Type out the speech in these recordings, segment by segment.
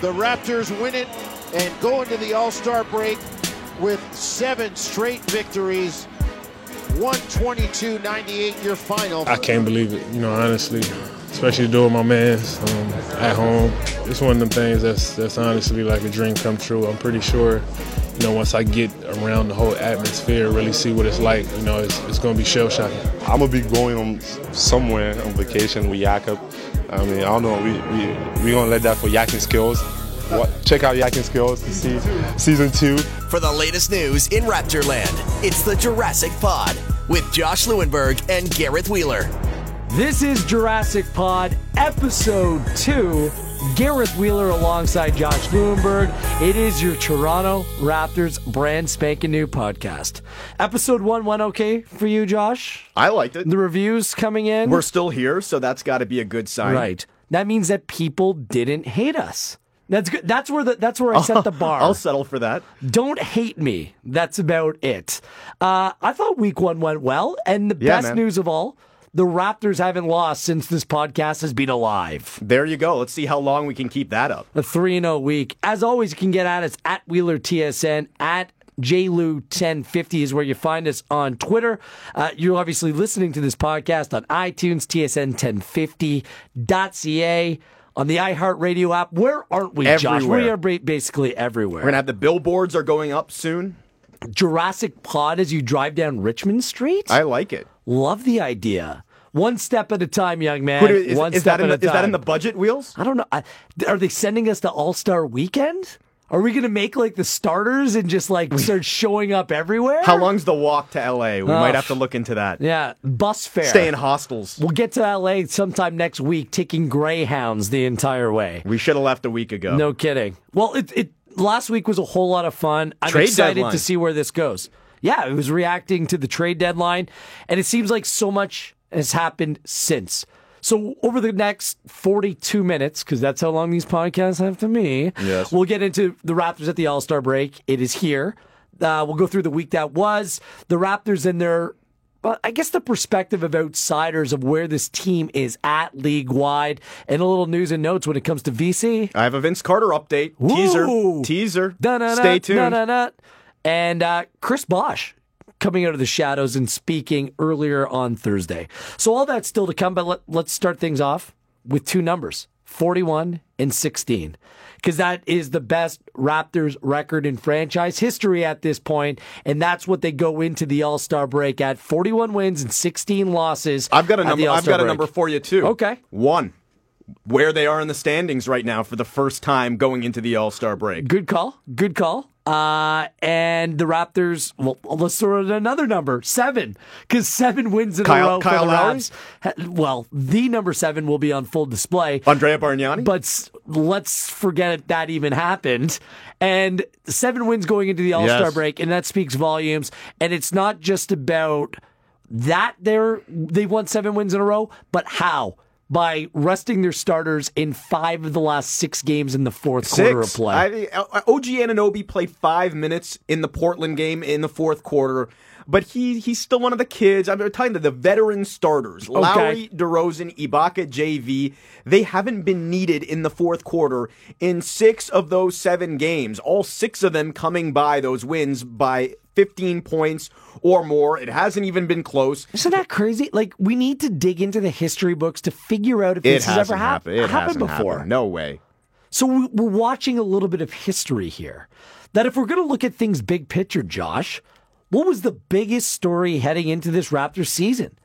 The Raptors win it and go into the All Star break with seven straight victories. 122 98 your final. I can't believe it, you know, honestly. Especially doing my man's um, at home. It's one of them things that's that's honestly like a dream come true. I'm pretty sure, you know, once I get around the whole atmosphere, really see what it's like, you know, it's, it's going to be shell shocking. I'm gonna be going somewhere on vacation with Jakob. I mean, I don't know. We we we gonna let that for Yakin Skills. What, check out Yakin Skills to see season two. For the latest news in Raptorland, it's the Jurassic Pod with Josh Lewenberg and Gareth Wheeler. This is Jurassic Pod, episode two. Gareth Wheeler alongside Josh Lewenberg. It is your Toronto Raptors brand spanking new podcast. Episode one went okay for you, Josh? I liked it. The reviews coming in? We're still here, so that's got to be a good sign. right. That means that people didn't hate us. That's good. That's where the that's where I set the bar. I'll settle for that. Don't hate me. That's about it. Uh, I thought week one went well, and the Yeah, best man. news of all, the Raptors haven't lost since this podcast has been alive. There you go. Let's see how long we can keep that up. A 3 0 week. As always, you can get at us at Wheeler TSN, at JLew1050 is where you find us on Twitter. Uh, you're obviously listening to this podcast on iTunes, TSN1050.ca, on the iHeartRadio app. Where aren't we, Josh? We are basically everywhere. We're gonna have the billboards are going up soon. Jurassic Pod as you drive down Richmond Street? I like it. Love the idea. One step at a time, young man. Is, One is step that in at the, a is that in the budget wheels? I don't know. I, are they sending us to All Star Weekend? Are we going to make like the starters and just like start showing up everywhere? How long's the walk to LA? We might have to look into that. Yeah, bus fare. Stay in hostels. We'll get to LA sometime next week, taking Greyhounds the entire way. We should have left a week ago. No kidding. Well, it, it last week was a whole lot of fun. I'm Trade excited deadline. to see where this goes. Yeah, it was reacting to the trade deadline, and it seems like so much has happened since. So over the next 42 minutes, because that's how long these podcasts have to me, Yes. we'll get into the Raptors at the All Star break. It is here. Uh, we'll go through the week that was. The Raptors and their well, I guess the perspective of outsiders of where this team is at league wide, and a little news and notes when it comes to VC. I have a Vince Carter update. Teaser. Teaser. Da-na-na, Stay tuned. da-na-na. And uh, Chris Bosh coming out of the shadows and speaking earlier on Thursday. So all that's still to come, but let, let's start things off with two numbers 41 and 16. Because that is the best Raptors record in franchise history at this point, and that's what they go into the All Star break at: forty-one wins and sixteen losses. I've got a number. I've got a number for you too. Okay. One. Where they are in the standings right now for the first time going into the All Star break. Good call. Good call. Uh, and the Raptors, well, let's throw in another number, seven, because seven wins in Kyle- a row Kyle for the Lowry? Well, the number seven will be on full display. Andrea Bargnani. But let's forget that even happened. And seven wins going into the All Star Yes. break, and that speaks volumes. And it's not just about that they're they won seven wins in a row, but how? By resting their starters in five of the last six games in the fourth quarter of Six. play. I, uh, OG Anunoby played five minutes in the Portland game in the fourth quarter, but he he's still one of the kids. I'm talking to the veteran starters: Lowry, DeRozan, Ibaka, JV. They haven't been needed in the fourth quarter in six of those seven games. All six of them coming by those wins by 15 points or more. It hasn't even been close. Isn't that crazy? Like we need to dig into the history books to figure out if It this has ever hap- happened. It happened hasn't before. happened. No way. So we- we're watching a little bit of history here. That if we're going to look at things big picture, Josh, what was the biggest story heading into this Raptors season?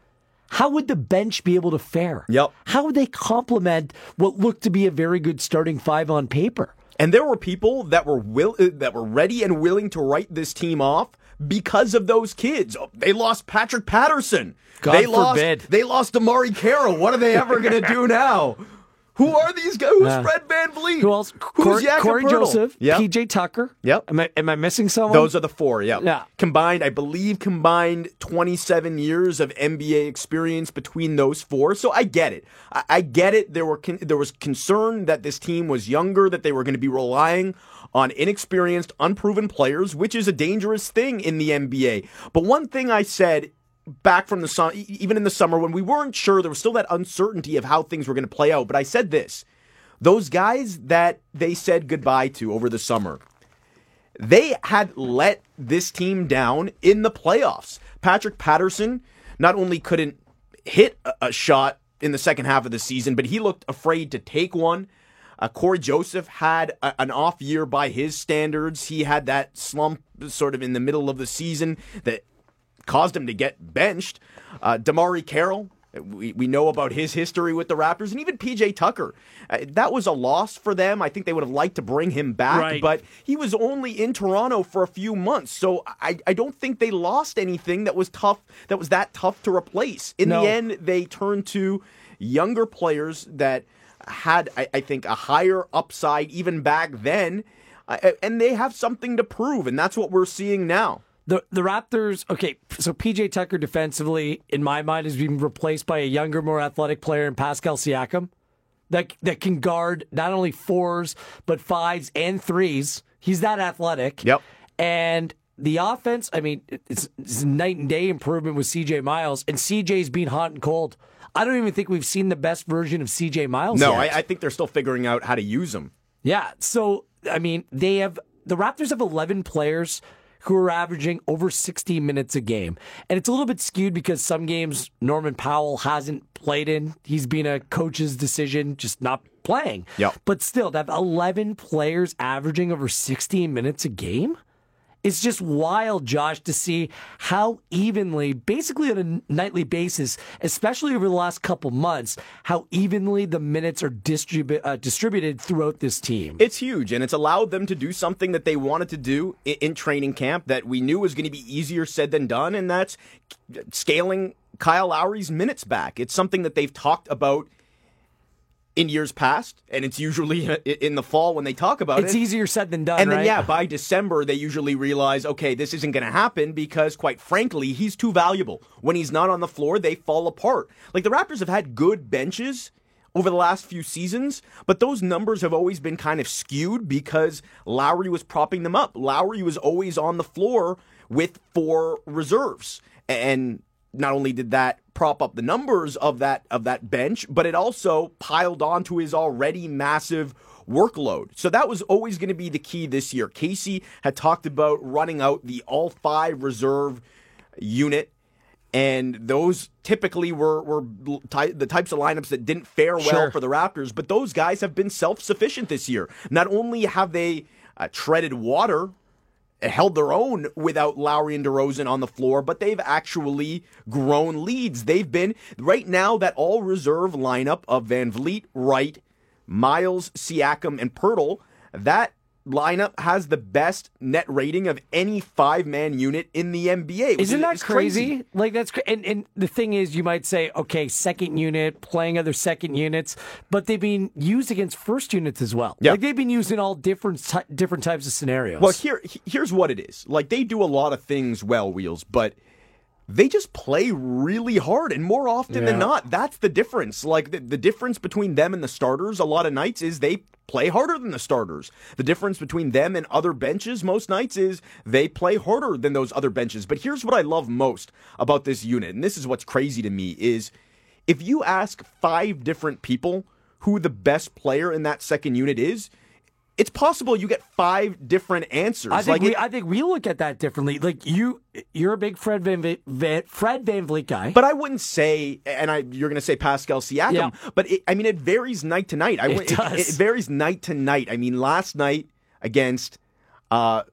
How would the bench be able to fare? Yep. How would they complement what looked to be a very good starting five on paper? And there were people that were will uh, that were ready and willing to write this team off because of those kids. Oh, They lost Patrick Patterson. God they lost, forbid. They lost DeMarre Carroll. What are they ever going to do now? Who are these guys? Who's Yeah. Fred Van Vleet? Who else? Who's Cory, Cory? Joseph, Yep. PJ Tucker. Yep. Am I, am I missing someone? Those are the four, yeah. Yeah. Combined, I believe, combined 27 years of NBA experience between those four. So I get it. I, I get it. There were con- there was concern that this team was younger, that they were going to be relying on inexperienced, unproven players, which is a dangerous thing in the NBA. But one thing I said back from the sun, even in the summer when we weren't sure, there was still that uncertainty of how things were going to play out. But I said this. those guys that they said goodbye to over the summer, they had let this team down in the playoffs. Patrick Patterson not only couldn't hit a shot in the second half of the season, but he looked afraid to take one. Uh, Cory Joseph had a, an off year by his standards. He had that slump sort of in the middle of the season that caused him to get benched. Uh, DeMarre Carroll we, we know about his history with the Raptors and even PJ Tucker. Uh, that was a loss for them. I think they would have liked to bring him back, right. but he was only in Toronto for a few months. So I, I don't think they lost anything that was tough, that was that tough to replace. In no. the end, they turned to younger players that had, I, I think, a higher upside even back then. Uh, and they have something to prove, and that's what we're seeing now. The the Raptors, okay, so PJ Tucker defensively, in my mind, is being replaced by a younger, more athletic player in Pascal Siakam that that can guard not only fours but fives and threes. He's that athletic. Yep. And the offense, I mean, it's, it's night and day improvement with CJ Miles, and CJ's been hot and cold. I don't even think we've seen the best version of CJ Miles. No, I, I think they're still figuring out how to use him. Yeah. So I mean, they have the Raptors have eleven players who are averaging over 60 minutes a game. And it's a little bit skewed because some games Norman Powell hasn't played in. He's been a coach's decision, just not playing. Yep. But still, to have 11 players averaging over 60 minutes a game? It's just wild, Josh, to see how evenly, basically on a nightly basis, especially over the last couple months, how evenly the minutes are distribu- uh, distributed throughout this team. It's huge, and it's allowed them to do something that they wanted to do in, in training camp that we knew was going to be easier said than done, and that's scaling Kyle Lowry's minutes back. It's something that they've talked about in years past, and it's usually in the fall when they talk about it's it. It's easier said than done. And then, right? yeah, by December, they usually realize, okay, this isn't going to happen because, quite frankly, he's too valuable. When he's not on the floor, they fall apart. Like the Raptors have had good benches over the last few seasons, but those numbers have always been kind of skewed because Lowry was propping them up. Lowry was always on the floor with four reserves. And not only did that prop up the numbers of that of that bench, but it also piled on to his already massive workload. So that was always going to be the key this year. Casey had talked about running out the all five reserve unit. And those typically were, were ty- the types of lineups that didn't fare well sure. for the Raptors. But those guys have been self sufficient this year. Not only have they uh, treaded water held their own without Lowry and DeRozan on the floor, but they've actually grown leads. They've been right now that all reserve lineup of Van Vleet, Wright, Miles, Siakam, and Poeltl. That lineup has the best net rating of any five man unit in the NBA. Isn't that is crazy? crazy? Like that's cra- and and the thing is, you might say, okay, second unit playing other second units, but they've been used against first units as well. Yeah. like they've been used in all different ty- different types of scenarios. Well, here here's what it is. Like they do a lot of things well, wheels, but they just play really hard and more often Yeah. than not that's the difference. Like the, the difference between them and the starters a lot of nights is they play harder than the starters. The difference between them and other benches most nights is they play harder than those other benches. But here's what i love most about this unit and this is what's crazy to me is if you ask five different people who the best player in that second unit is it's possible you get five different answers. I think like we, it- I think we look at that differently. Like you, you're a big Fred Van, Va- Van Fred Van Vleet guy. But I wouldn't say, and I you're going to say Pascal Siakam, Yeah. but it, I mean it varies night to night. I It would- does. It, varies night to night. I mean, last night against uh,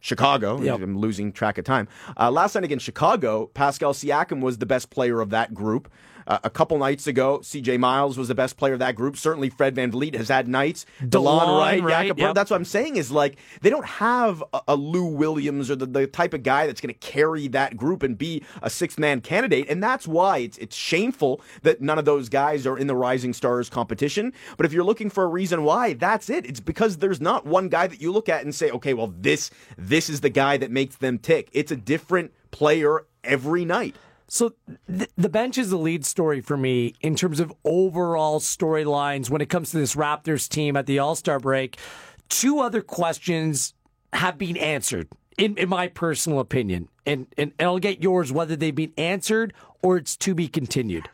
Chicago, Yep. I'm losing track of time. Uh, last night against Chicago, Pascal Siakam was the best player of that group. Uh, a couple nights ago, C.J. Miles was the best player of that group. Certainly, Fred Van Vleet has had nights. Delon Wright, Jakob yep. That's what I'm saying. Is like they don't have a, a Lou Williams or the, the type of guy that's going to carry that group and be a six man candidate, and that's why it's it's shameful that none of those guys are in the Rising Stars competition. But if you're looking for a reason why, that's it. It's because there's not one guy that you look at and say, okay, well this this is the guy that makes them tick. It's a different player every night. So th- the bench is the lead story for me in terms of overall storylines when it comes to this Raptors team at the All Star break. Two other questions have been answered, in, in my personal opinion, and, and and I'll get yours whether they've been answered or it's to be continued.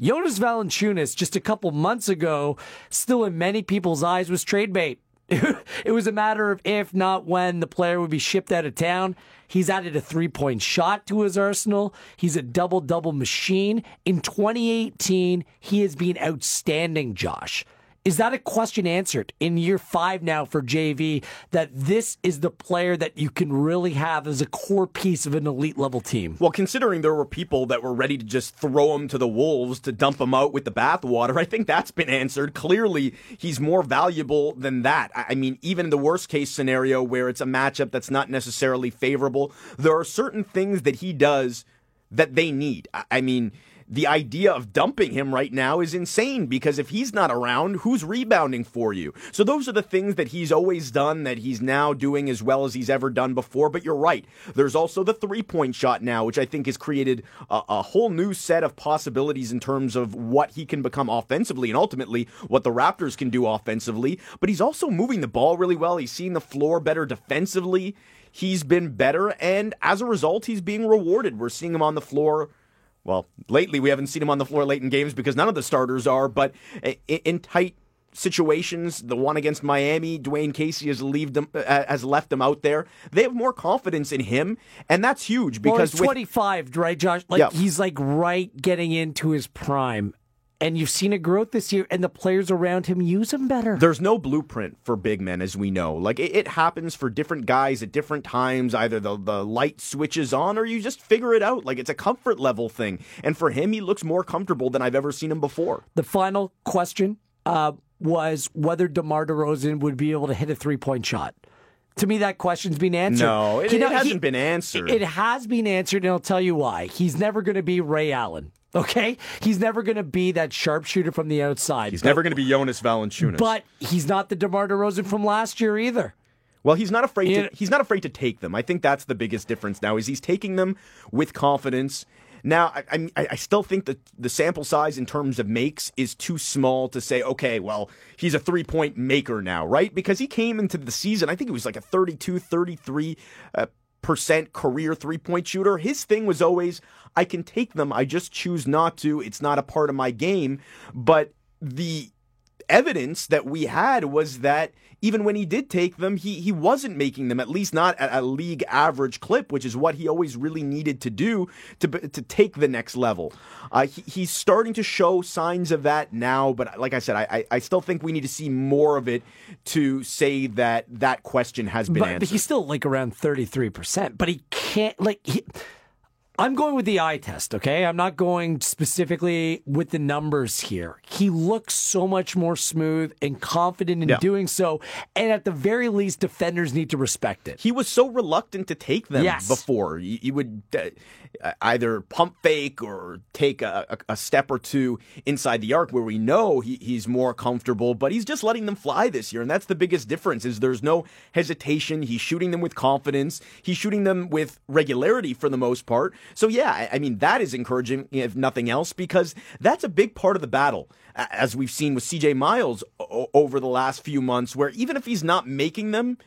Jonas Valanciunas, just a couple months ago, still in many people's eyes, was trade bait. it was a matter of if not when the player would be shipped out of town. He's added a three point shot to his arsenal. He's a double double machine. In 2018, he has been outstanding, Josh. Is that a question answered in year five now for JV that this is the player that you can really have as a core piece of an elite level team? Well, considering there were people that were ready to just throw him to the wolves to dump him out with the bathwater, I think that's been answered. Clearly, he's more valuable than that. I mean, even in the worst case scenario where it's a matchup that's not necessarily favorable, there are certain things that he does that they need. I mean, the idea of dumping him right now is insane because if he's not around, who's rebounding for you? So those are the things that he's always done that he's now doing as well as he's ever done before. But you're right. There's also the three point shot now, which I think has created a, a whole new set of possibilities in terms of what he can become offensively and ultimately what the Raptors can do offensively. But he's also moving the ball really well. He's seeing the floor better defensively. He's been better, and as a result, he's being rewarded. We're seeing him on the floor well, lately we haven't seen him on the floor late in games because none of the starters are, but in tight situations, the one against Miami, Dwane Casey has leave them uh, has left them out there. They have more confidence in him, and that's huge because well, he's 25, with, right, Josh? Like yeah. he's like right getting into his prime and you've seen a growth this year, and the players around him use him better. There's no blueprint for big men, as we know. Like it, it, happens for different guys at different times. Either the the light switches on, or you just figure it out. Like it's a comfort level thing. And for him, he looks more comfortable than I've ever seen him before. The final question uh, was whether DeMar DeRozan would be able to hit a three point shot. To me, that question's been answered. No, it, you know, it hasn't he, been answered. It has been answered, and I'll tell you why. He's never going to be Ray Allen. Okay, he's never going to be that sharpshooter from the outside. He's but, never going to be Jonas Valanciunas. But he's not the DeMar DeRozan from last year either. Well, he's not afraid to. He's not afraid to take them. I think that's the biggest difference now. Is he's taking them with confidence. Now, I, I, I still think that the sample size in terms of makes is too small to say, okay, well, he's a three point maker now, right? Because he came into the season, I think it was like a 32, 33 uh, percent career three point shooter. His thing was always, I can take them. I just choose not to. It's not a part of my game. But the evidence that we had was that even when he did take them, he he wasn't making them, at least not at a league average clip, which is what he always really needed to do to to take the next level. Uh, he, he's starting to show signs of that now, but like I said, I, I still think we need to see more of it to say that that question has been but, answered. But he's still like around thirty three percent, but he can't like he I'm going with the eye test, okay? I'm not going specifically with the numbers here. He looks so much more smooth and confident in yeah. doing so, and at the very least, defenders need to respect it. He was so reluctant to take them yes. before. He, would uh, either pump fake or take a, a, a, step or two inside the arc where we know he, he's more comfortable, but he's just letting them fly this year, and that's the biggest difference. Is there's no hesitation. He's shooting them with confidence. He's shooting them with regularity for the most part. So, yeah, I mean, that is encouraging, if nothing else, because that's a big part of the battle, as we've seen with CJ Miles over the last few months, where even if he's not making them,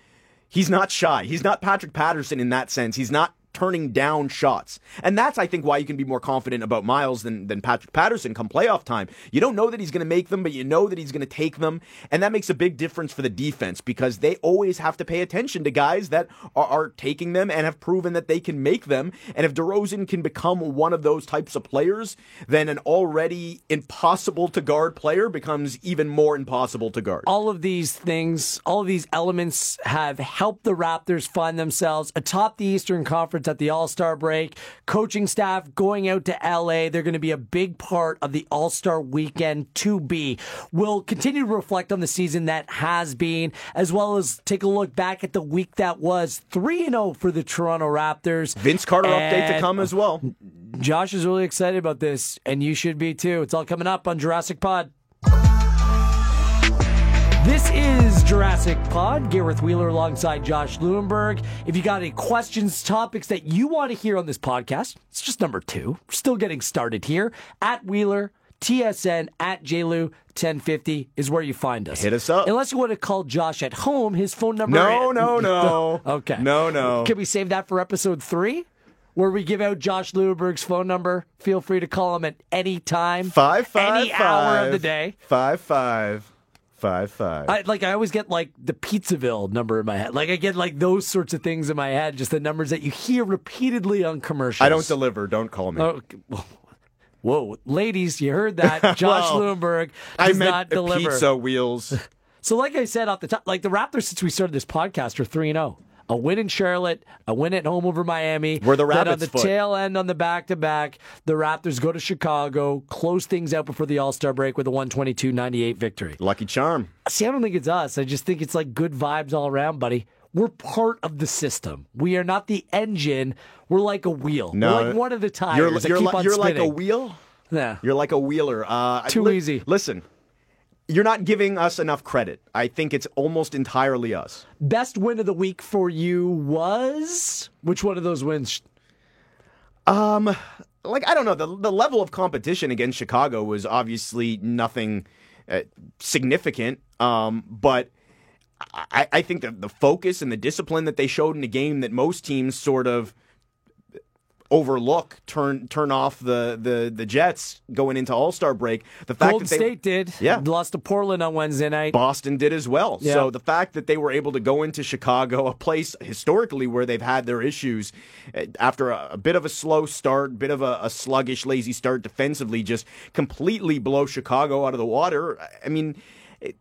he's not shy. He's not Patrick Patterson in that sense. He's not turning down shots. And that's, I think, why you can be more confident about Miles than, than Patrick Patterson come playoff time. You don't know that he's going to make them, but you know that he's going to take them. And that makes a big difference for the defense because they always have to pay attention to guys that are, are taking them and have proven that they can make them. And if DeRozan can become one of those types of players, then an already impossible to guard player becomes even more impossible to guard. All of these things, all of these elements have helped the Raptors find themselves atop the Eastern Conference conference at the All Star break. Coaching staff going out to LA. They're going to be a big part of the All Star weekend to be. We'll continue to reflect on the season that has been, as well as take a look back at the week that was 3 0 for the Toronto Raptors. Vince Carter and update to come as well. Josh is really excited about this, and you should be too. It's all coming up on Jurassic Pod. Is Jurassic Pod. Gareth Wheeler alongside Josh Lewenberg. If you got any questions, topics that you want to hear on this podcast, it's just number two. We're still getting started here. At Wheeler, TSN, at JLU 1050 is where you find us. Hit us up. Unless you want to call Josh at home, his phone number. No, no, no. okay. No, no. Can we save that for episode three? where we give out Josh Lewenberg's phone number. Feel free to call him at any time, Five five any five, hour of the day. Five five five five. I like I always get like the Pizzaville number in my head. Like I get like those sorts of things in my head, just the numbers that you hear repeatedly on commercials. I don't deliver. Don't call me. Oh, whoa, ladies, you heard that? Josh Well, I does meant not deliver. pizza wheels. So, like I said off the top, like the Raptors since we started this podcast are three and zero. A win in Charlotte, a win at home over Miami. We're the Then on the foot. tail end on the back to back, the Raptors go to Chicago, close things out before the All Star break with a 122-98 victory. Lucky charm. See, I don't think it's us. I just think it's like good vibes all around, buddy. We're part of the system. We are not the engine. We're like a wheel. No, We're like one of the tires. You're, you're, like, you're like a wheel. Yeah. You're like a wheeler. Uh, Too li- easy. Listen, you're not giving us enough credit. I think it's almost entirely us. Best win of the week for you was which one of those wins? Um, like I don't know, the the level of competition against Chicago was obviously nothing uh, significant. Um, but I, I think that the focus and the discipline that they showed in the game that most teams sort of overlook, turn turn off the the the Jets going into All Star break. The fact Golden that they, State did. Yeah. Lost to Portland on Wednesday night. Boston did as well. Yeah. So the fact that they were able to go into Chicago, a place historically where they've had their issues, eh, after a, a bit of a slow start, bit of a, a sluggish, lazy start defensively, just completely blow Chicago out of the water. I mean,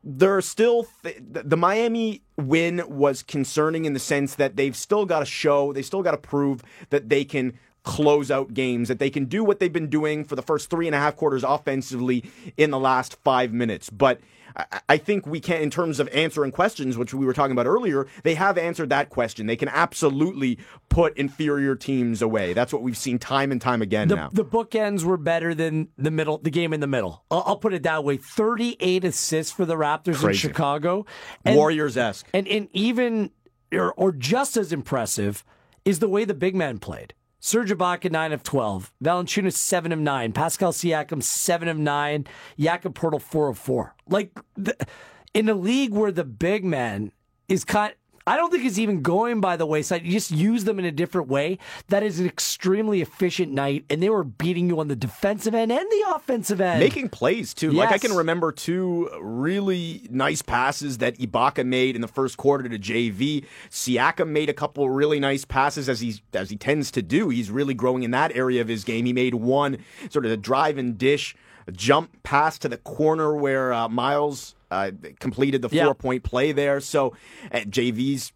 there are still th- the Miami win was concerning in the sense that they've still got to show, they still got to prove that they can close out games, that they can do what they've been doing for the first three and a half quarters offensively in the last five minutes. But I- I think we can, in terms of answering questions, which we were talking about earlier, they have answered that question. They can absolutely put inferior teams away. That's what we've seen time and time again The, now. the bookends were better than the middle, the game in the middle. I'll, I'll put it that way: thirty-eight assists for the Raptors in Chicago, Warriors esque. and and even or, or just as impressive is the way the big man played. Serge Ibaka nine of twelve, Valanciunas seven of nine, Pascal Siakam seven of nine, Jakob Poeltl four of four. Like the, in a league where the big man is kind. I don't think it's even going by the wayside. You just use them in a different way. That is an extremely efficient night, and they were beating you on the defensive end and the offensive end. Making plays too. Like I can remember two really nice passes that Ibaka made in the first quarter to JV. Siakam made a couple really nice passes as he as he tends to do. He's really growing in that area of his game. He made one sort of a drive and dish, a jump pass to the corner where uh, Miles uh, completed the Yeah. four point play there. So uh, JV's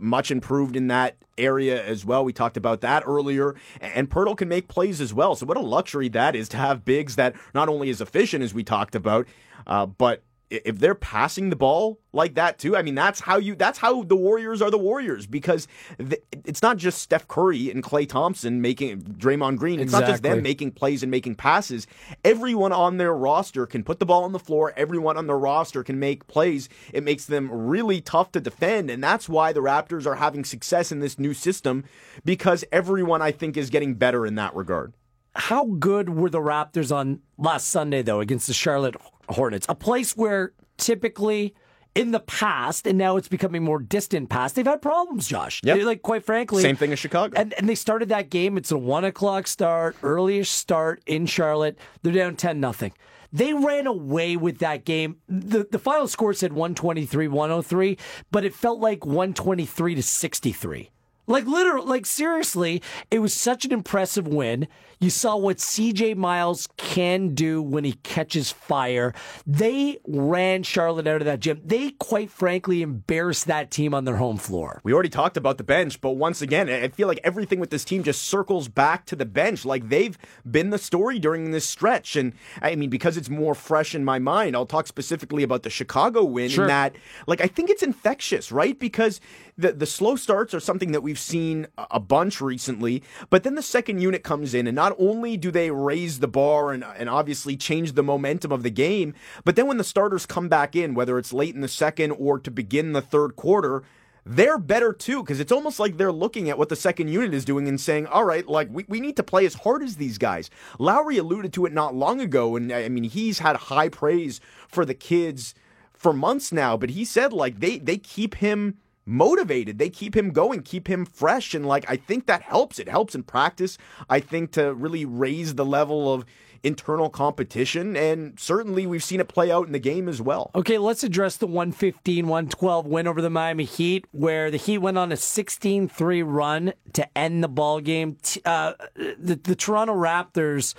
much improved in that area as well. We talked about that earlier. And Poeltl can make plays as well. So what a luxury that is to have bigs that not only is efficient as we talked about, uh, but if they're passing the ball like that too, I mean that's how you that's how the Warriors are the Warriors because th- it's not just Steph Curry and Klay Thompson making Draymond Green. It's not just them making plays and making passes. Everyone on their roster can put the ball on the floor. Everyone on their roster can make plays. It makes them really tough to defend, and that's why the Raptors are having success in this new system because everyone I think is getting better in that regard. How good were the Raptors on last Sunday, though, against the Charlotte Hornets? A place where typically in the past, and now it's becoming more distant past, they've had problems, Josh. They- Like, quite frankly. Same thing as Chicago. And, and they started that game. It's a one o'clock start, earliest start in Charlotte. They're down 10 nothing. They ran away with that game. The, the final score said 123 103, but it felt like 123 to 63. Like literally, like seriously, it was such an impressive win. You saw what CJ Miles can do when he catches fire. They ran Charlotte out of that gym. They quite frankly embarrassed that team on their home floor. We already talked about the bench, but once again, I feel like everything with this team just circles back to the bench. Like they've been the story during this stretch. And I mean, because it's more fresh in my mind, I'll talk specifically about the Chicago win Sure. in that, like, I think it's infectious, right? Because the, the slow starts are something that we've seen a- bunch recently, but then the second unit comes in, and not only do they raise the bar and, and obviously change the momentum of the game, but then when the starters come back in, whether it's late in the second or to begin the third quarter, they're better too because it's almost like they're looking at what the second unit is doing and saying, all right, like we, we need to play as hard as these guys. Lowry alluded to it not long ago, and I mean, he's had high praise for the kids for months now, but he said like they they keep him motivated. They keep him going, keep him fresh. And like, I think that helps. It helps in practice. I think to really raise the level of internal competition. And certainly we've seen it play out in the game as well. Okay, let's address the 115 112 win over the Miami Heat, where the Heat went on a 16 3 run to end the ball game. Uh, the, the Toronto Raptors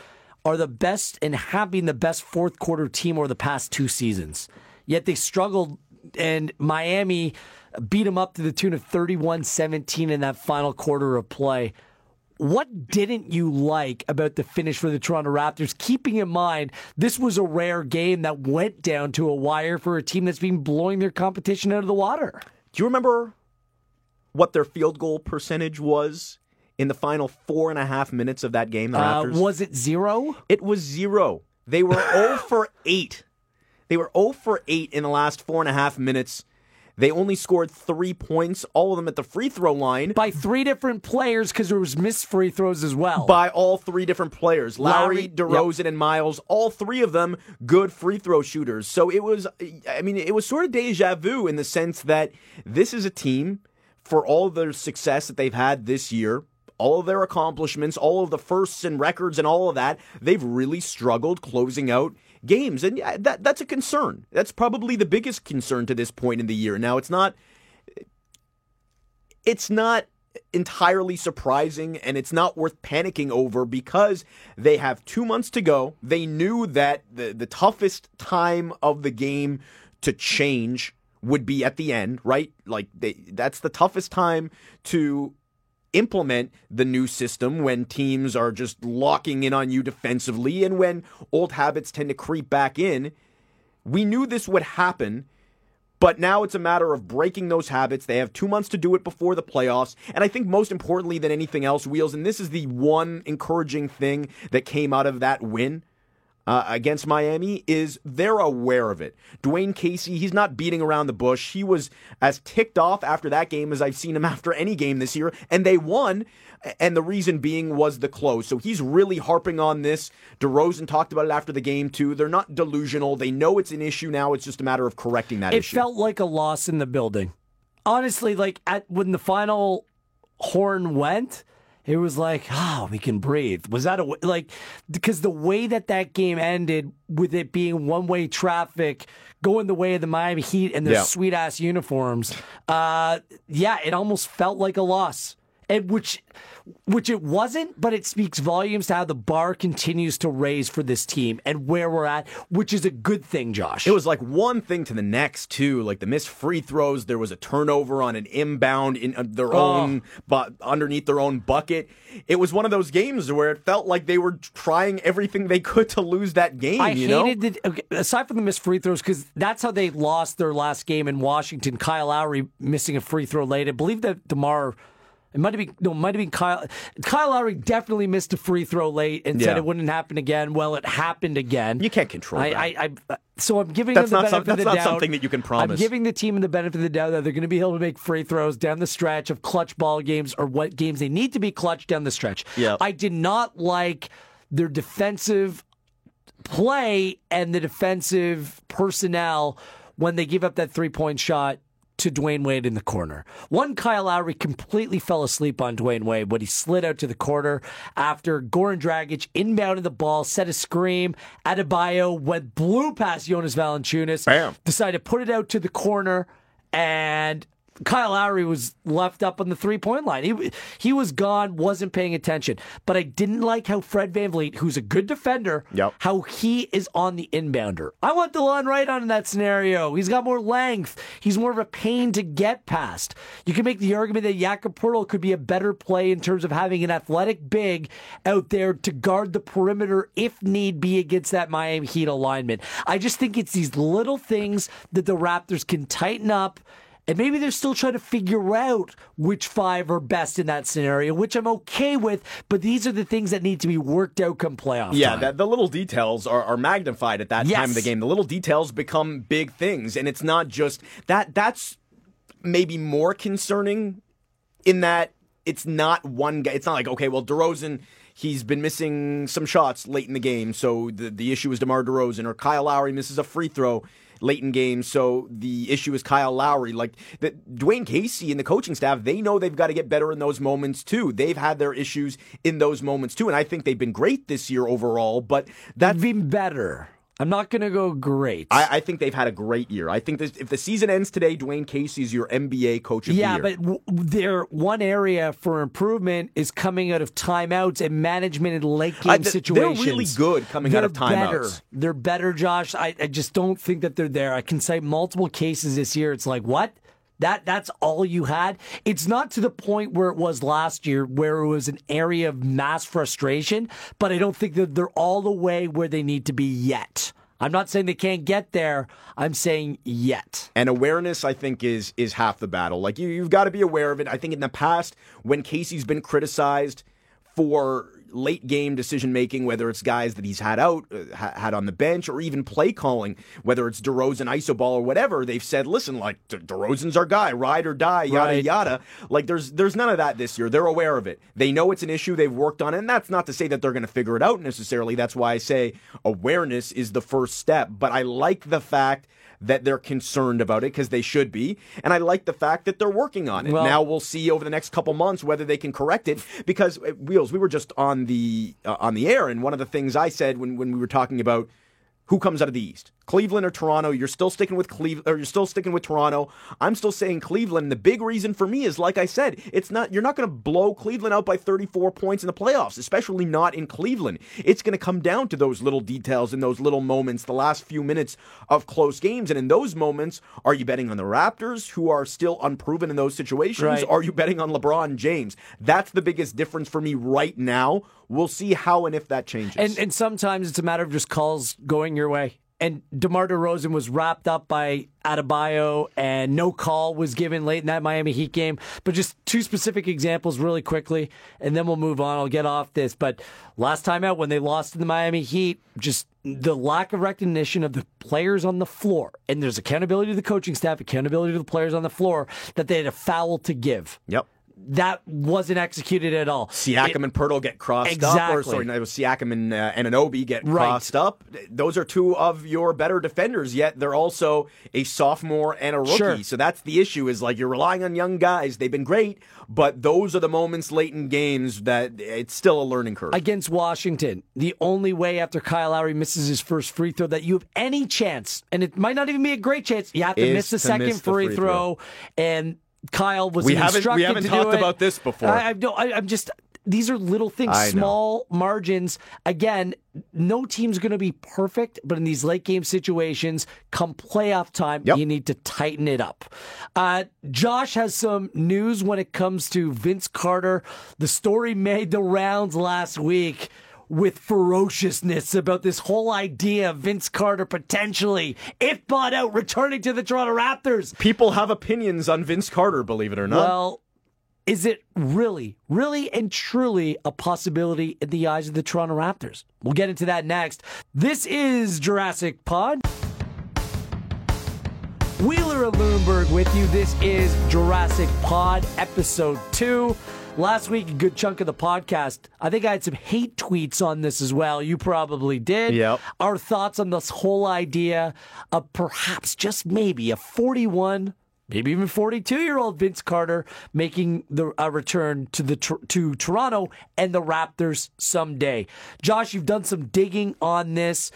are the best and have been the best fourth quarter team over the past two seasons. Yet they struggled, and Miami beat them up to the tune of 31 17 in that final quarter of play. What didn't you like about the finish for the Toronto Raptors? Keeping in mind, this was a rare game that went down to a wire for a team that's been blowing their competition out of the water. Do you remember what their field goal percentage was in the final four and a half minutes of that game? The Uh, Raptors? was it zero? It was zero. They were 0 for 8. They were 0 for 8 in the last four and a half minutes. They only scored three points, all of them at the free throw line. By three different players because there was missed free throws as well. By all three different players, Lowry, Lowry, DeRozan, and Miles, all three of them good free throw shooters. So it was, I mean, it was sort of deja vu in the sense that this is a team for all their success that they've had this year, all of their accomplishments, all of the firsts and records and all of that, they've really struggled closing out games. And that that's a concern. That's probably the biggest concern to this point in the year. Now, it's not it's not entirely surprising and it's not worth panicking over because they have 2 months to go. They knew that the the toughest time of the game to change would be at the end, right? Like they, that's the toughest time to implement the new system when teams are just locking in on you defensively and when old habits tend to creep back in. We knew this would happen, but now it's a matter of breaking those habits. They have two months to do it before the playoffs. And I think most importantly than anything else, Wheels, and this is the one encouraging thing that came out of that win uh, against Miami is they're aware of it. Dwane Casey, he's not beating around the bush. He was as ticked off after that game as I've seen him after any game this year, and they won. And the reason being was the close. So he's really harping on this. DeRozan talked about it after the game too. They're not delusional. They know it's an issue now. It's just a matter of correcting that it issue. felt like a loss in the building. Honestly, like at when the final horn went, it was like, oh, we can breathe. Was that a like because the way that that game ended with it being one way traffic going the way of the Miami Heat and their Yeah. sweet ass uniforms, uh, yeah, it almost felt like a loss. And which, which it wasn't, but it speaks volumes to how the bar continues to raise for this team and where we're at, which is a good thing, Josh. It was like one thing to the next too. Like the missed free throws, there was a turnover on an inbound in uh, their Oh. own, but underneath their own bucket. It was one of those games where it felt like they were trying everything they could to lose that game. I you know? hated the okay, aside from the missed free throws because that's how they lost their last game in Washington. Kyle Lowry missing a free throw late. I believe that Demar. It might have been no, might have been Kyle. Kyle Lowry definitely missed a free throw late and said it wouldn't happen again. Well, it happened again. You can't control I, that. I, I so I'm giving That's them the not some- benefit of that's the not doubt. something that you can promise. I'm giving the team the benefit of the doubt that they're going to be able to make free throws down the stretch of clutch ball games or what games they need to be clutch down the stretch. Yeah. I did not like their defensive play and the defensive personnel when they give up that three point shot to Dwyane Wade in the corner. One Kyle Lowry completely fell asleep on Dwyane Wade when he slid out to the corner after Goran Dragic inbounded the ball, set a scream. Adebayo went blew past Jonas Valanciunas. Bam. Decided to put it out to the corner and Kyle Lowry was left up on the three point line. He he was gone, wasn't paying attention. But I didn't like how Fred Van Vleet, who's a good defender, Yep. how he is on the inbounder. I want Delon Wright on in that scenario. He's got more length. He's more of a pain to get past. You can make the argument that Jakob Poeltl could be a better play in terms of having an athletic big out there to guard the perimeter if need be against that Miami Heat alignment. I just think it's these little things that the Raptors can tighten up. And maybe they're still trying to figure out which five are best in that scenario, which I'm okay with. But these are the things that need to be worked out come playoff Yeah, that, the little details are, are magnified at that Yes. time of the game. The little details become big things, and it's not just that. That's maybe more concerning in that it's not one guy. It's not like okay, well, DeRozan. He's been missing some shots late in the game, so the the issue is DeMar DeRozan or Kyle Lowry misses a free throw. Late in games. So the issue is Kyle Lowry. Like that, Dwane Casey and the coaching staff, they know they've got to get better in those moments too. They've had their issues in those moments too, and I think they've been great this year overall. But that's been better. I'm not going to go great. I, I, think they've had a great year. I think this, if the season ends today, Dwane Casey's your NBA coach of yeah, the year. Yeah, but w- their one area for improvement is coming out of timeouts and management in late game th- situations. They're really good coming they're out of timeouts. Better. They're better, Josh. I, I just don't think that they're there. I can cite multiple cases this year. It's like, what? That that's all you had. It's not to the point where it was last year, where it was an area of mass frustration. But I don't think that they're all the way where they need to be yet. I'm not saying they can't get there. I'm saying yet. And awareness, I think, is is half the battle. Like you, you've got to be aware of it. I think in the past, when Casey's been criticized for late game decision making, whether it's guys that he's had out, uh, had on the bench, or even play calling, whether it's DeRozan, isoball, or whatever. They've said, listen, like De- DeRozan's our guy, ride or die, yada right. yada. Like there's there's none of that this year. They're aware of it. They know it's an issue. They've worked on it, and that's not to say that they're going to figure it out necessarily. That's why I say awareness is the first step. But I like the fact that they're concerned about it because they should be. And I like the fact that they're working on it. Well, now we'll see over the next couple months whether they can correct it. Because uh, wheels, we were just on the uh, on the air, and one of the things I said when when we were talking about who comes out of the East. Cleveland or Toronto, you're still sticking with Cleveland or you're still sticking with Toronto. I'm still saying Cleveland. The big reason for me is like I said, it's not you're not going to blow Cleveland out by 34 points in the playoffs, especially not in Cleveland. It's going to come down to those little details and those little moments, the last few minutes of close games. And in those moments, are you betting on the Raptors who are still unproven in those situations? Right. Are you betting on LeBron James? That's the biggest difference for me right now. We'll see how and if that changes. And and sometimes it's a matter of just calls going your way and DeMar DeRozan was wrapped up by Adebayo, and no call was given late in that Miami Heat game. But just two specific examples, really quickly, and then we'll move on. I'll get off this. But last time out, when they lost to the Miami Heat, just the lack of recognition of the players on the floor, and there's accountability to the coaching staff, accountability to the players on the floor, that they had a foul to give. Yep that wasn't executed at all. Siakam it, and Poeltl get crossed exactly. up, or sorry, no, Siakam and uh, Anunoby get right. crossed up. Those are two of your better defenders. Yet they're also a sophomore and a rookie. Sure. So that's the issue. Is like you're relying on young guys. They've been great, but those are the moments late in games that it's still a learning curve. Against Washington, the only way after Kyle Lowry misses his first free throw that you have any chance, and it might not even be a great chance, you have to miss the second miss free, free throw, throw. and Kyle was we haven't we haven't talked about this before. I, I, no, I, I'm just these are little things, small margins. Again, no team's going to be perfect, but in these late game situations, come playoff time, yep. you need to tighten it up. Uh, Josh has some news when it comes to Vince Carter. The story made the rounds last week with ferociousness about this whole idea of Vince Carter potentially, if bought out, returning to the Toronto Raptors. People have opinions on Vince Carter, believe it or not. Well, is it really, really and truly a possibility in the eyes of the Toronto Raptors? We'll get into that next. This is Jurassic Pod. Wheeler and Lewenberg with you. This is Jurassic Pod, episode two. Last week, a good chunk of the podcast, I think I had some hate tweets on this as well. You probably did. Yep. Our thoughts on this whole idea of perhaps just maybe a 41 maybe even 42 year old Vince Carter making the a return to the to Toronto and the Raptors someday. Josh, you've done some digging on this.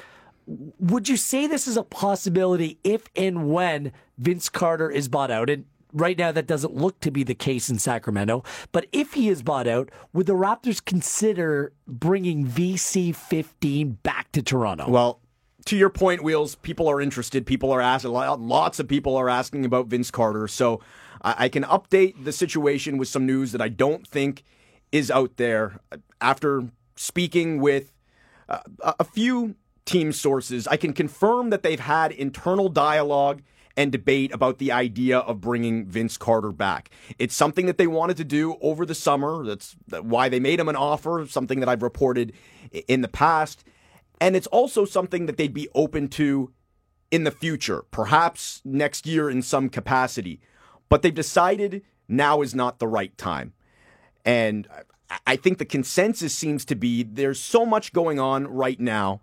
Would you say this is a possibility if and when Vince Carter is bought out? And right now that doesn't look to be the case in Sacramento. But if he is bought out, would the Raptors consider bringing VC 15 back to Toronto? Well, to your point, Wheels, people are interested. People are asking, lots of people are asking about Vince Carter. So I can update the situation with some news that I don't think is out there. After speaking with uh, a few team sources, I can confirm that they've had internal dialogue and debate about the idea of bringing Vince Carter back. It's something that they wanted to do over the summer. That's why they made him an offer, something that I've reported in the past. And it's also something that they'd be open to in the future, perhaps next year in some capacity. But they've decided now is not the right time. And I think the consensus seems to be there's so much going on right now,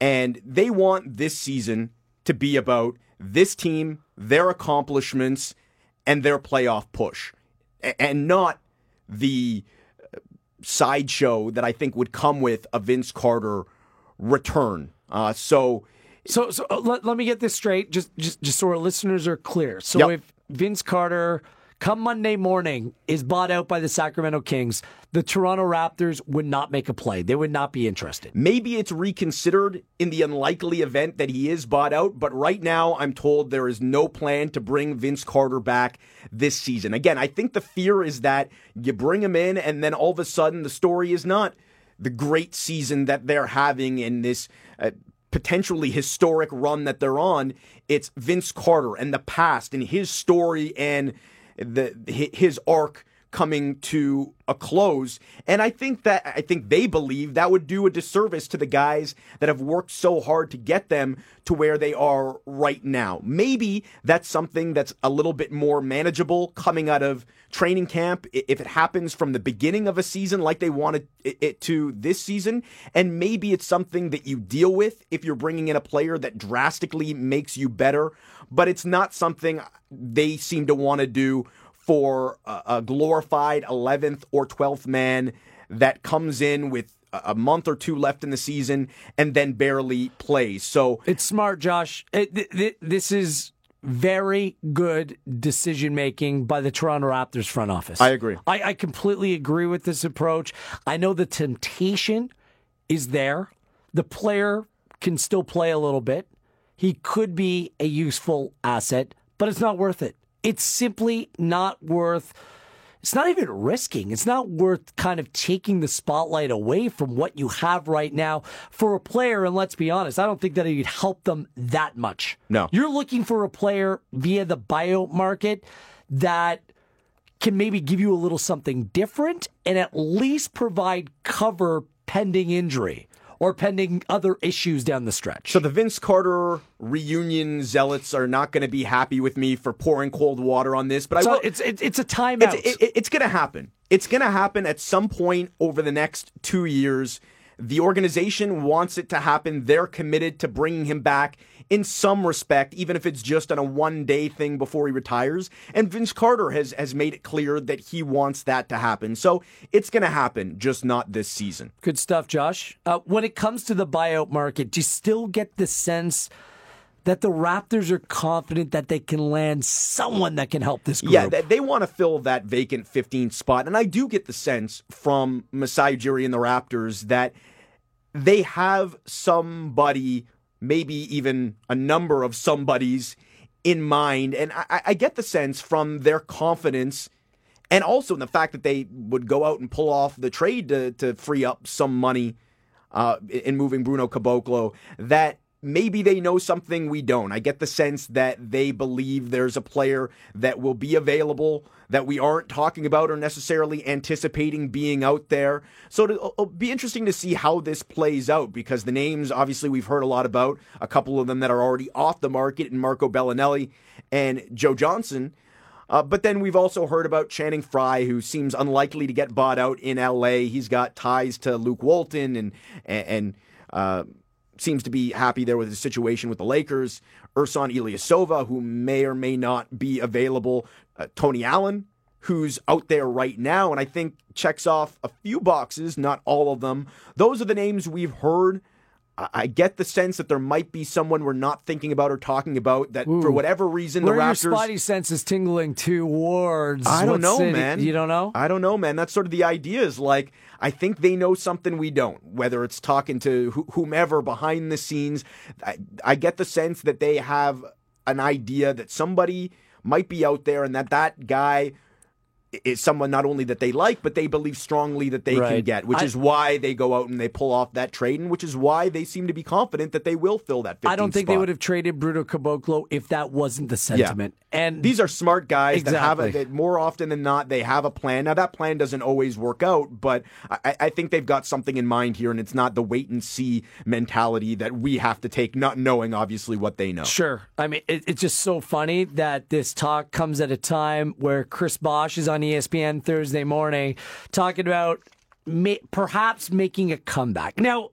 and they want this season to be about this team, their accomplishments, and their playoff push, and not the uh, sideshow that I think would come with a Vince Carter return. Uh, so, so, so uh, let, let me get this straight, just just just so our listeners are clear. So, Yep. if Vince Carter come Monday morning is bought out by the Sacramento Kings, the Toronto Raptors would not make a play. They would not be interested. Maybe it's reconsidered in the unlikely event that he is bought out, but right now I'm told there is no plan to bring Vince Carter back this season. Again, I think the fear is that you bring him in and then all of a sudden the story is not the great season that they're having in this uh, potentially historic run that they're on. It's Vince Carter and the past and his story and the his arc coming to a close. And I think that I think they believe that would do a disservice to the guys that have worked so hard to get them to where they are right now. Maybe that's something that's a little bit more manageable coming out of training camp if it happens from the beginning of a season like they wanted it- to this season. And maybe it's something that you deal with if you're bringing in a player that drastically makes you better. But it's not something they seem to want to do for a, glorified 11th or 12th man that comes in with a a month or two left in the season and then barely plays. So It's smart, Josh. It, th- th- this is very good decision making by the Toronto Raptors front office. I agree. I, I completely agree with this approach. I know the temptation is there. The player can still play a little bit. He could be a useful asset, but it's not worth it. It's simply not worth. It's not even risking. It's not worth kind of taking the spotlight away from what you have right now for a player. And let's be honest, I don't think that it would help them that much. No. You're looking for a player via the buyout market that can maybe give you a little something different and at least provide cover pending injury or pending other issues down the stretch. So the Vince Carter reunion zealots are not going to be happy with me for pouring cold water on this, but I will. it's, it's it's a timeout. It's, it, it's going to happen. It's going to happen at some point over the next two years. The organization wants it to happen. They're committed to bringing him back in some respect, even if it's just on a one day thing before he retires. And Vince Carter has, has made it clear that he wants that to happen. So it's going to happen, just not this season. Good stuff, Josh. Uh, when it comes to the buyout market, do you still get the sense that the Raptors are confident that they can land someone that can help this group? Yeah, they, they want to fill that vacant 15 spot. And I do get the sense from Masai Ujiri and the Raptors that they have somebody, maybe even a number of somebodies in mind. And I, I get the sense from their confidence and also in the fact that they would go out and pull off the trade to, to free up some money uh, in moving Bruno Caboclo that maybe they know something we don't. I get the sense that they believe there's a player that will be available that we aren't talking about or necessarily anticipating being out there. So it'll, be interesting to see how this plays out because the names, obviously, we've heard a lot about. A couple of them that are already off the market, and Marco Belinelli and Joe Johnson. Uh, but then we've also heard about Channing Frye, who seems unlikely to get bought out in LA. He's got ties to Luke Walton and and, and uh, seems to be happy there with his situation with the Lakers. Ersan Ilyasova, who may or may not be available. Uh, Tony Allen, who's out there right now, and I think checks off a few boxes, not all of them. Those are the names we've heard. I get the sense that there might be someone we're not thinking about or talking about that for whatever reason Where the Raptors. your spidey senses tingling towards? I don't know, city? man. You don't know? I don't know, man. That's sort of the idea. Is like I think they know something we don't. Whether it's talking to wh- whomever behind the scenes, I, I get the sense that they have an idea that somebody might be out there, and that that guy is someone not only that they like, but they believe strongly that they can get, which I- is why they go out and they pull off that trade, and which is why they seem to be confident that they will fill that. 15th I don't think spot. they would have traded Bruno Caboclo if that wasn't the sentiment. And These are smart guys that have a, Exactly. that more often than not they have a plan. Now that plan doesn't always work out, but I, I think they've got something in mind here, and it's not the wait and see mentality that we have to take, not knowing obviously what they know. Sure. I mean, it, it's just so funny that this talk comes at a time where Chris Bosh is on ESPN Thursday morning talking about ma- perhaps making a comeback. Now,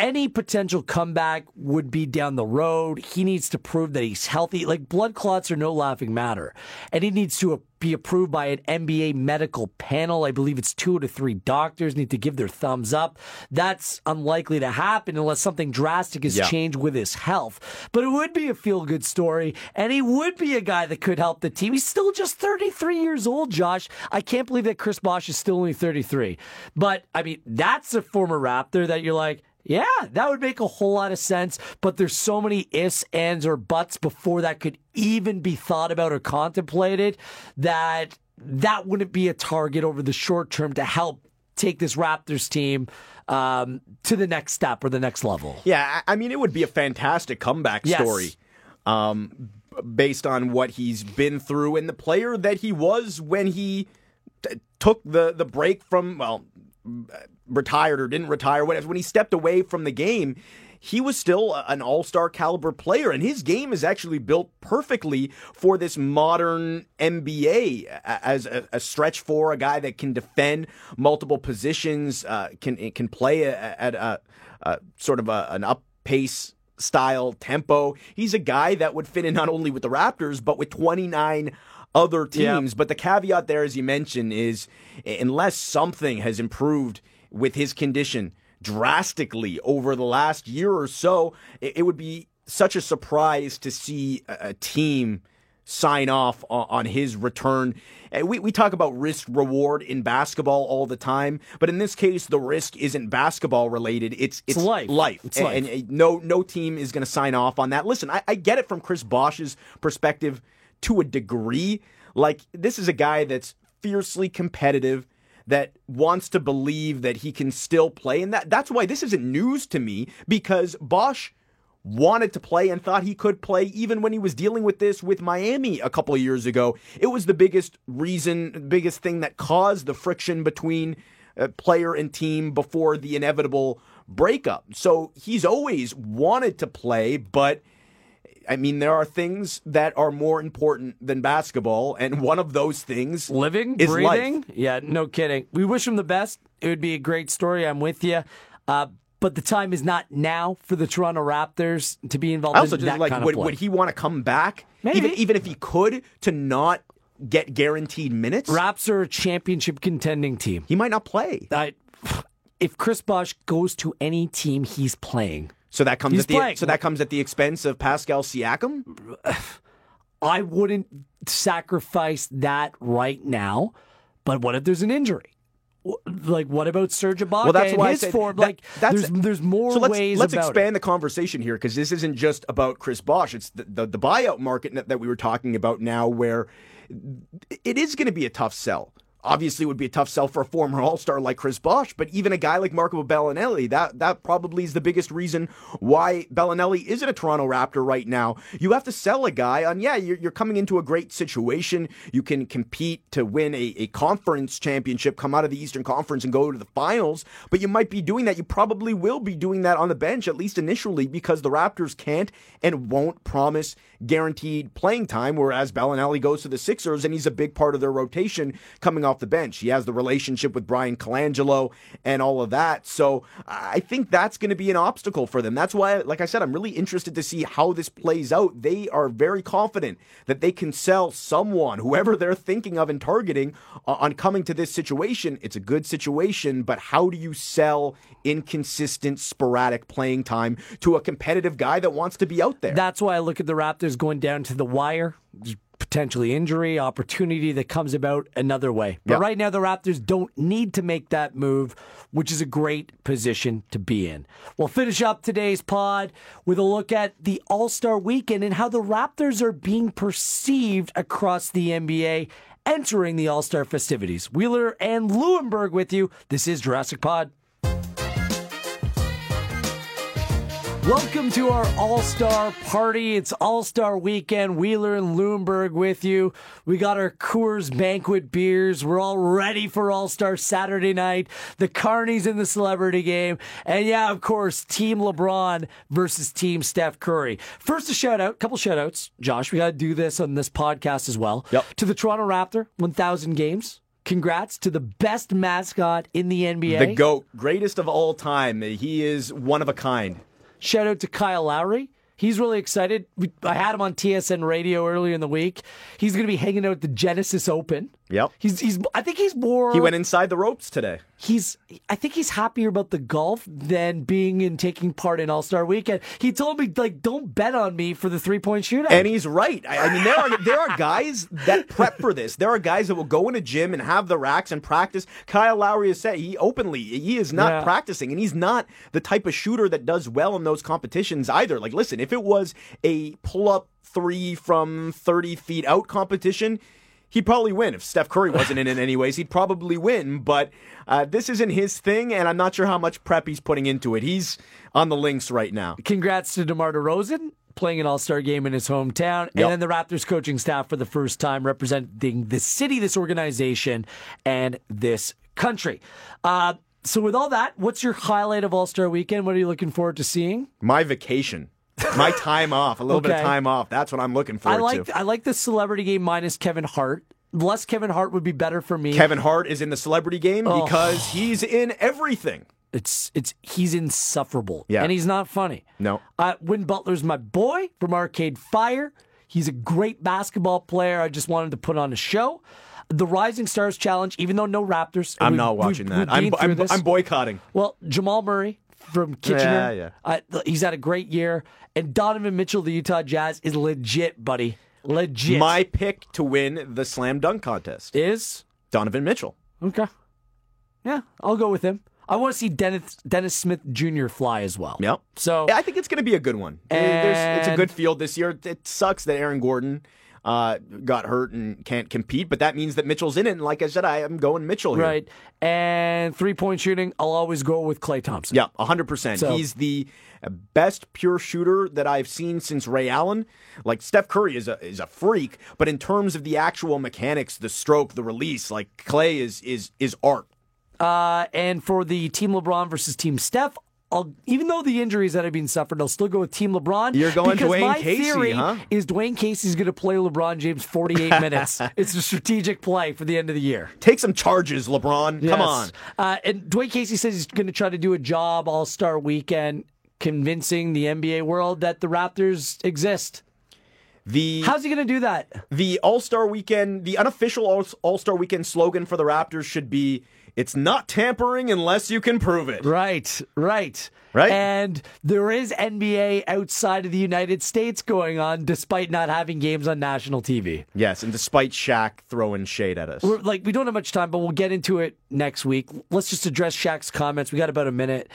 any potential comeback would be down the road. He needs to prove that he's healthy. Like blood clots are no laughing matter. And he needs to be approved by an NBA medical panel. I believe it's two to three doctors need to give their thumbs up. That's unlikely to happen unless something drastic has Yeah. changed with his health. But it would be a feel good story, and he would be a guy that could help the team. He's still just 33 years old, Josh. I can't believe that Chris Bosh is still only 33. But, I mean, that's a former Raptor that you're like, yeah, that would make a whole lot of sense, but there's so many ifs, ands, or buts before that could even be thought about or contemplated that that wouldn't be a target over the short term to help take this Raptors team um, to the next step or the next level. Yeah, I mean, it would be a fantastic comeback Yes. story um, based on what he's been through and the player that he was when he t- took the, the break from, well, retired or didn't retire, whatever. When he stepped away from the game, he was still an all star caliber player, and his game is actually built perfectly for this modern NBA as a, a stretch for a guy that can defend multiple positions, uh, can can play a- at a, a sort of a, an up pace style tempo. He's a guy that would fit in not only with the Raptors but with 29 other teams. But the caveat there, as you mentioned, is unless something has improved with his condition drastically over the last year or so, it, it would be such a surprise to see a, a team sign off on, on his return. And we, we talk about risk reward in basketball all the time, but in this case, the risk isn't basketball related. It's it's, life. life. It's And- life. and and no no team is going to sign off on that. Listen, I, I get it from Chris Bosh's perspective to a degree. Like this is a guy that's fiercely competitive that wants to believe that he can still play and that that's why this isn't news to me because Bosch wanted to play and thought he could play even when he was dealing with this with Miami a couple of years ago. It was the biggest reason, biggest thing that caused the friction between uh, player and team before the inevitable breakup. So he's always wanted to play, but I mean, there are things that are more important than basketball, and one of those things Living, is breathing. life. Yeah, no kidding. We wish him the best. It would be a great story. I'm with you. Uh, but the time is not now for the Toronto Raptors to be involved I also in just that like, would, would he want to come back, Maybe. even even if he could, to not get guaranteed minutes? Raps are a championship contending team. He might not play. I, if Chris Bosh goes to any team he's playing, So that comes He's at the playing. so that comes at the expense of Pascal Siakam. I wouldn't sacrifice that right now. But what if there's an injury? Like, what about Serge Ibaka Well, that's why I his said form? that- like, that's- there's there's more so let's, ways let's expand it. the conversation here because this isn't just about Chris Bosh. It's the, the, the buyout market that we were talking about now, where it is going to be a tough sell. Obviously, it would be a tough sell for a former All Star like Chris Bosh, but even a guy like Marco Belinelli, that that probably is the biggest reason why Belinelli isn't a Toronto Raptor right now. You have to sell a guy on, yeah, you're, you're coming into a great situation. You can compete to win a, a conference championship, come out of the Eastern Conference and go to the finals, but you might be doing that. You probably will be doing that on the bench, at least initially, because the Raptors can't and won't promise guaranteed playing time, whereas Belinelli goes to the Sixers and he's a big part of their rotation coming off the bench. He has the relationship with Bryan Colangelo and all of that. So I think that's going to be an obstacle for them. That's why, like I said, I'm really interested to see how this plays out. They are very confident that they can sell someone, whoever they're thinking of and targeting, uh, on coming to this situation. It's a good situation, but how do you sell inconsistent, sporadic playing time to a competitive guy that wants to be out there? That's why I look at the Raptors going down to the wire. Potentially injury, opportunity that comes about another way. But Yep. right now, the Raptors don't need to make that move, which is a great position to be in. We'll finish up today's pod with a look at the All Star weekend and how the Raptors are being perceived across the NBA entering the All Star festivities. Wheeler and Lewenberg with you. This is Jurassic Pod. Welcome to our All Star party. It's All Star weekend. Wheeler and Lewenberg with you. We got our Coors Banquet beers. We're all ready for All Star Saturday night. The Carnies in the celebrity game. And yeah, of course, Team LeBron versus Team Steph Curry. First, a shout out, couple shout outs. Josh, we got to do this on this podcast as well. Yep. To the Toronto Raptor, 1,000 games. congrats to the best mascot in the NBA. The GOAT, greatest of all time. He is one of a kind. Shout out to Kyle Lowry. He's really excited. I had him on TSN radio earlier in the week. He's going to be hanging out at the Genesis Open. Yep. He's he's I think he's more He went inside the ropes today. He's I think he's happier about the golf than being and taking part in All-Star weekend. He told me like don't bet on me for the three-point shootout. And he's right. I, I mean there are there are guys that prep for this. There are guys that will go in a gym and have the racks and practice. Kyle Lowry has said he openly he is not Yeah. practicing and he's not the type of shooter that does well in those competitions either. Like listen, if it was a pull-up 3 from 30 feet out competition, he'd probably win. If Steph Curry wasn't in it anyways, he'd probably win. But uh, this isn't his thing, and I'm not sure how much prep he's putting into it. He's on the links right now. Congrats to DeMar DeRozan playing an All-Star game in his hometown, Yep. and then the Raptors coaching staff for the first time representing the city, this organization, and this country. Uh, so, with all that, what's your highlight of All-Star Weekend? What are you looking forward to seeing? My vacation. My time off, a little bit of time off. That's what I'm looking for. I like to. I like the celebrity game minus Kevin Hart. Less Kevin Hart would be better for me. Kevin Hart is in the celebrity game Oh. because he's in everything. It's it's he's insufferable. Yeah. And he's not funny. No. Uh, Win Butler's my boy from Arcade Fire. He's a great basketball player. I just wanted to put on a show. The Rising Stars Challenge, even though no Raptors. I'm not watching that. I'm, I'm. I'm boycotting. Well, Jamal Murray from Kitchener. Yeah, Uh, he's had a great year. And Donovan Mitchell, the Utah Jazz, is legit, buddy. Legit. My pick to win the slam dunk contest is Donovan Mitchell. Okay. Yeah, I'll go with him. I want to see Dennis Dennis Smith Jr. fly as well. Yep. So Yeah, I think it's going to be a good one. There's, it's a good field this year. It sucks that Aaron Gordon uh, got hurt and can't compete, but that means that Mitchell's in it. And like I said, I am going Mitchell here. right, and three point shooting, I'll always go with Klay Thompson. Yeah, 100%. So- He's the best pure shooter that I've seen since Ray Allen. Like Steph Curry is a is a freak, but in terms of the actual mechanics, the stroke, the release, like Klay is is is art. Uh, and for the Team LeBron versus Team Steph. I'll, even though the injuries that have been suffered, I'll still go with Team LeBron. You're going because Dwane my Casey, theory huh? Is Dwane Casey's going to play LeBron James 48 minutes? it's a strategic play for the end of the year. Take some charges, LeBron. Come on. Uh, and Dwane Casey says he's going to try to do a job All Star Weekend, convincing the NBA world that the Raptors exist. The How's he going to do that? the All Star Weekend, the unofficial All Star Weekend slogan for the Raptors should be "It's not tampering unless you can prove it." Right, right, Right. And there is NBA outside of the United States going on, despite not having games on national TV. Yes, and despite Shaq throwing shade at us, We're, like we don't have much time, but we'll get into it next week. Let's just address Shaq's comments. We got about a minute.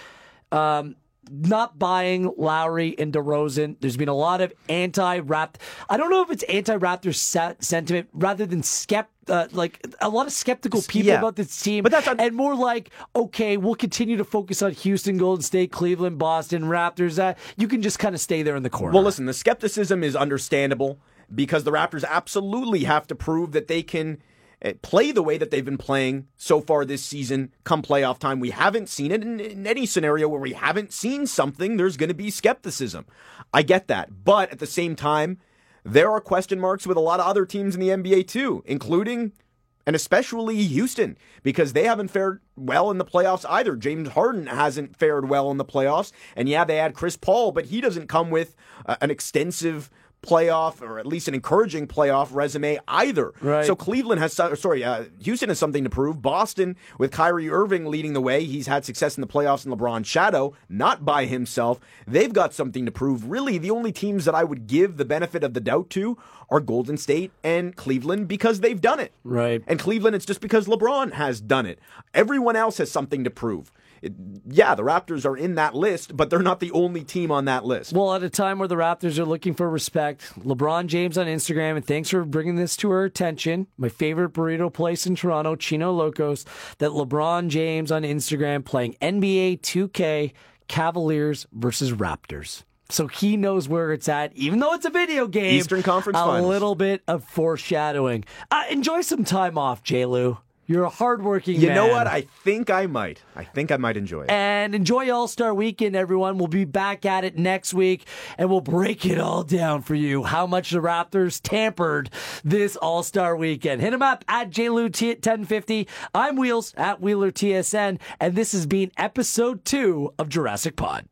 Um, not buying Lowry and DeRozan. There's been a lot of anti-Rapt. I don't know if it's anti-Raptor se- sentiment rather than skept. Uh, like a lot of skeptical people yeah. about this team, But that's un- and more like, okay, we'll continue to focus on Houston, Golden State, Cleveland, Boston, Raptors. Uh, you can just kind of stay there in the corner. Well, listen, the skepticism is understandable because the Raptors absolutely have to prove that they can uh, play the way that they've been playing so far this season come playoff time. We haven't seen it in, in any scenario where we haven't seen something, there's going to be skepticism. I get that. But at the same time, there are question marks with a lot of other teams in the NBA too, including and especially Houston, because they haven't fared well in the playoffs either. James Harden hasn't fared well in the playoffs. And yeah, they had Chris Paul, but he doesn't come with uh, an extensive playoff or at least an encouraging playoff resume either. Right. So Cleveland has, sorry, uh, Houston has something to prove. Boston, with Kyrie Irving leading the way, he's had success in the playoffs in LeBron's shadow, not by himself. They've got something to prove. Really, the only teams that I would give the benefit of the doubt to are Golden State and Cleveland because they've done it. Right. And Cleveland, it's just because LeBron has done it. Everyone else has something to prove. It- yeah, the Raptors are in that list, but they're not the only team on that list. Well, at a time where the Raptors are looking for respect, LeBron James on Instagram, and thanks for bringing this to our attention. My favorite burrito place in Toronto, Chino Locos, that LeBron James on Instagram playing NBA 2K Cavaliers versus Raptors. So he knows where it's at, even though it's a video game. Eastern Conference A Finals. little bit of foreshadowing. Uh, enjoy some time off, J. Lew. You're a hardworking You man. know what? I think I might. I think I might enjoy it. And enjoy All Star Weekend, everyone. We'll be back at it next week, and we'll break it all down for you. How much the Raptors tampered this All Star Weekend. Hit him up at JLew1050. I'm Wheels at Wheeler TSN, and this has been episode two of Jurassic Pod.